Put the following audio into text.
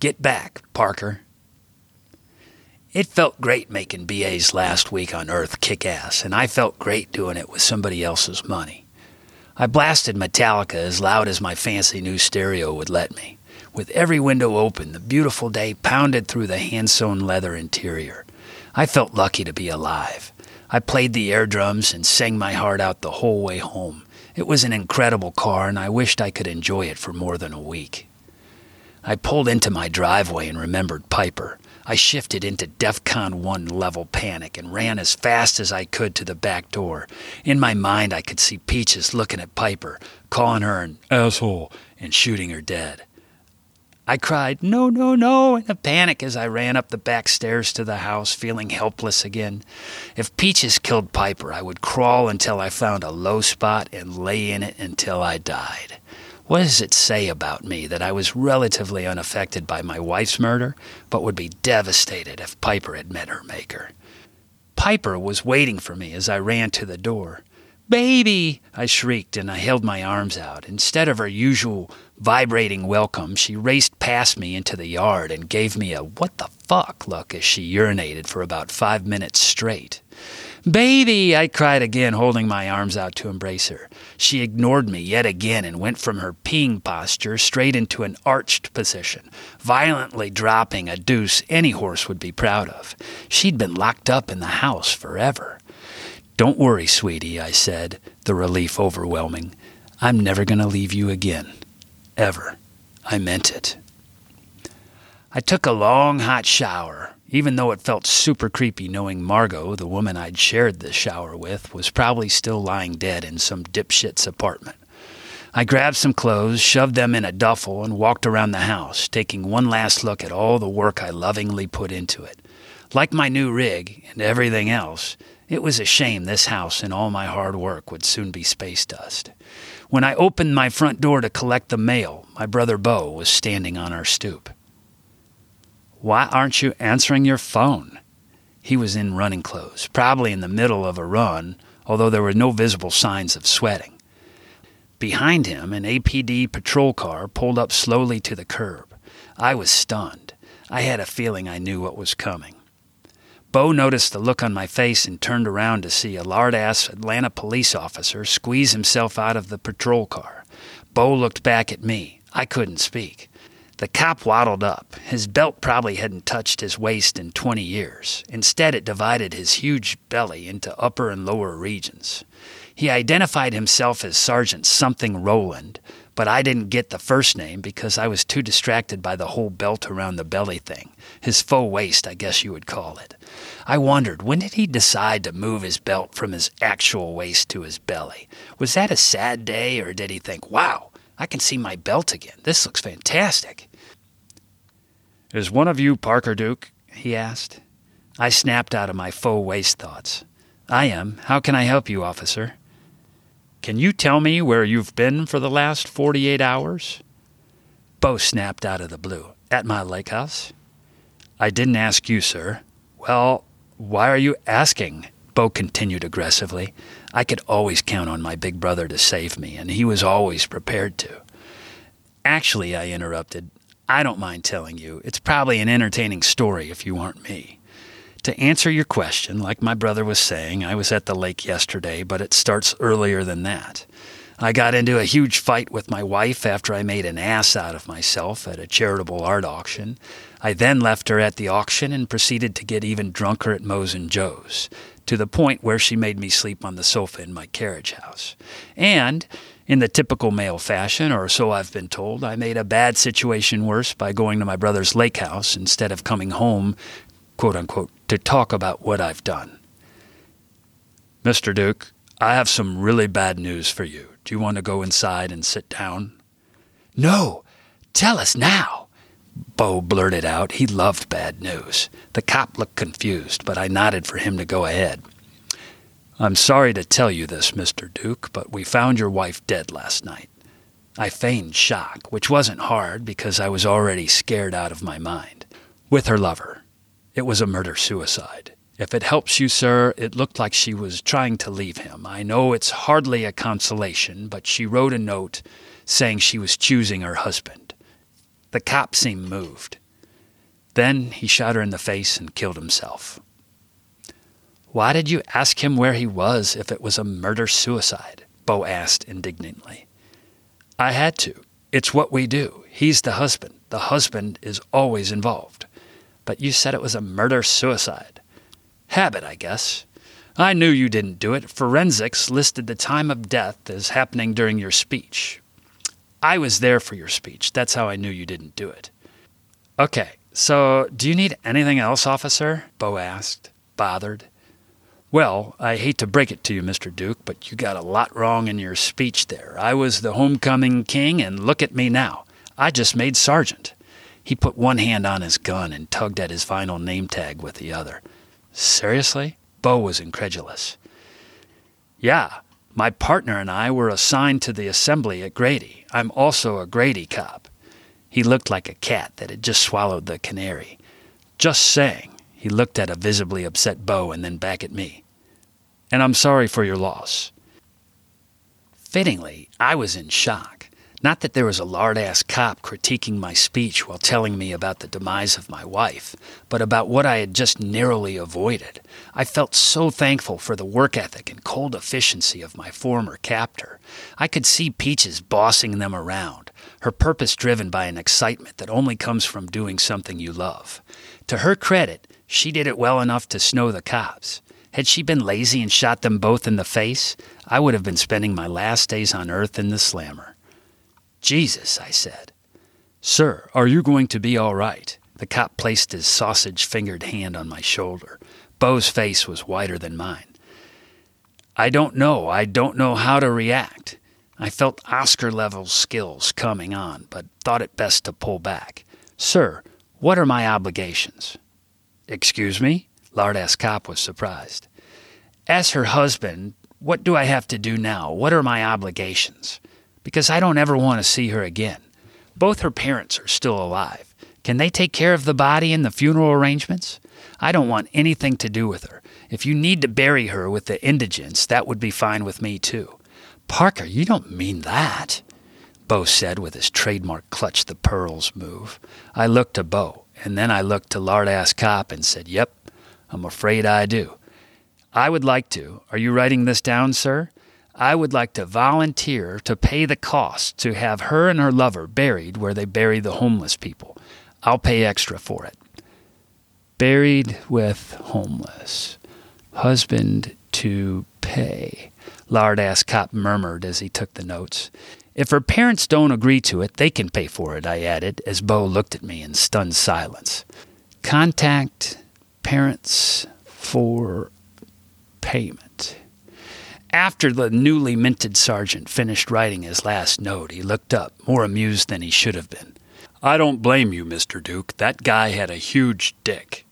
Get back, Parker. It felt great making BA's last week on Earth kick ass, and I felt great doing it with somebody else's money. I blasted Metallica as loud as my fancy new stereo would let me. With every window open, the beautiful day pounded through the hand sewn leather interior. I felt lucky to be alive. I played the air drums and sang my heart out the whole way home. It was an incredible car, and I wished I could enjoy it for more than a week. I pulled into my driveway and remembered Piper. I shifted into DEFCON 1 level panic and ran as fast as I could to the back door. In my mind, I could see Peaches looking at Piper, calling her an asshole, and shooting her dead. I cried, no, no, no, in a panic as I ran up the back stairs to the house, feeling helpless again. If Peaches killed Piper, I would crawl until I found a low spot and lay in it until I died. What does it say about me that I was relatively unaffected by my wife's murder, but would be devastated if Piper had met her maker? Piper was waiting for me as I ran to the door. Baby! I shrieked and I held my arms out. Instead of her usual vibrating welcome, she raced past me into the yard and gave me a what the fuck look as she urinated for about five minutes straight. Baby! I cried again, holding my arms out to embrace her. She ignored me yet again and went from her peeing posture straight into an arched position, violently dropping a deuce any horse would be proud of. She'd been locked up in the house forever. Don't worry, sweetie, I said, the relief overwhelming. I'm never going to leave you again. Ever. I meant it. I took a long, hot shower, even though it felt super creepy knowing Margot, the woman I'd shared the shower with, was probably still lying dead in some dipshit's apartment. I grabbed some clothes, shoved them in a duffel, and walked around the house, taking one last look at all the work I lovingly put into it. Like my new rig and everything else, it was a shame this house and all my hard work would soon be space dust. When I opened my front door to collect the mail, my brother Bo was standing on our stoop. Why aren't you answering your phone? He was in running clothes, probably in the middle of a run, although there were no visible signs of sweating. Behind him, an APD patrol car pulled up slowly to the curb. I was stunned. I had a feeling I knew what was coming. Bo noticed the look on my face and turned around to see a lard ass Atlanta police officer squeeze himself out of the patrol car. Bo looked back at me. I couldn't speak. The cop waddled up. His belt probably hadn't touched his waist in 20 years. Instead, it divided his huge belly into upper and lower regions. He identified himself as Sergeant Something Roland, but I didn't get the first name because I was too distracted by the whole belt around the belly thing. His faux waist, I guess you would call it. I wondered, when did he decide to move his belt from his actual waist to his belly? Was that a sad day, or did he think, wow, I can see my belt again? This looks fantastic. Is one of you Parker Duque? he asked. I snapped out of my faux waist thoughts. I am. How can I help you, officer? Can you tell me where you've been for the last 48 hours? Bo snapped out of the blue. At my lake house? I didn't ask you, sir. Well, why are you asking? Bo continued aggressively. I could always count on my big brother to save me, and he was always prepared to. Actually, I interrupted, I don't mind telling you. It's probably an entertaining story if you aren't me. To answer your question, like my brother was saying, I was at the lake yesterday, but it starts earlier than that. I got into a huge fight with my wife after I made an ass out of myself at a charitable art auction. I then left her at the auction and proceeded to get even drunker at Moe's and Joe's, to the point where she made me sleep on the sofa in my carriage house. And in the typical male fashion, or so I've been told, I made a bad situation worse by going to my brother's lake house instead of coming home, quote unquote, to talk about what I've done. Mr. Duque, I have some really bad news for you. Do you want to go inside and sit down? No, tell us now. Bo blurted out. He loved bad news. The cop looked confused, but I nodded for him to go ahead. I'm sorry to tell you this, Mr. Duque, but we found your wife dead last night. I feigned shock, which wasn't hard because I was already scared out of my mind. With her lover. It was a murder suicide. If it helps you, sir, it looked like she was trying to leave him. I know it's hardly a consolation, but she wrote a note saying she was choosing her husband. The cop seemed moved. Then he shot her in the face and killed himself. Why did you ask him where he was if it was a murder suicide? Bo asked indignantly. I had to. It's what we do. He's the husband. The husband is always involved. But you said it was a murder suicide. Habit, I guess. I knew you didn't do it. Forensics listed the time of death as happening during your speech. I was there for your speech. That's how I knew you didn't do it. Okay, so do you need anything else, officer? Bo asked, bothered. Well, I hate to break it to you, Mr. Duque, but you got a lot wrong in your speech there. I was the homecoming king, and look at me now. I just made sergeant. He put one hand on his gun and tugged at his vinyl name tag with the other. Seriously? Bo was incredulous. Yeah, my partner and I were assigned to the assembly at Grady. I'm also a Grady cop. He looked like a cat that had just swallowed the canary. Just saying. He looked at a visibly upset Bo and then back at me. And I'm sorry for your loss. Fittingly, I was in shock. Not that there was a lard ass cop critiquing my speech while telling me about the demise of my wife, but about what I had just narrowly avoided. I felt so thankful for the work ethic and cold efficiency of my former captor. I could see Peaches bossing them around, her purpose driven by an excitement that only comes from doing something you love. To her credit, she did it well enough to snow the cops. Had she been lazy and shot them both in the face, I would have been spending my last days on earth in the slammer. Jesus, I said. Sir, are you going to be all right? The cop placed his sausage fingered hand on my shoulder. Bo's face was whiter than mine. I don't know. I don't know how to react. I felt Oscar level skills coming on, but thought it best to pull back. Sir, what are my obligations? Excuse me? Lardass Cop was surprised. As her husband, what do I have to do now? What are my obligations? Because I don't ever want to see her again. Both her parents are still alive. Can they take care of the body and the funeral arrangements? I don't want anything to do with her. If you need to bury her with the indigents, that would be fine with me too. Parker, you don't mean that. Bo said with his trademark clutch the pearls move. I looked to Bo, and then I looked to Lard Ass Cop and said, Yep, I'm afraid I do. I would like to. Are you writing this down, sir? I would like to volunteer to pay the cost to have her and her lover buried where they bury the homeless people. I'll pay extra for it. Buried with homeless. Husband to pay. Lard ass cop murmured as he took the notes. If her parents don't agree to it, they can pay for it, I added, as Bo looked at me in stunned silence. Contact parents for payment. After the newly minted sergeant finished writing his last note, he looked up, more amused than he should have been. I don't blame you, Mr. Duque. That guy had a huge dick.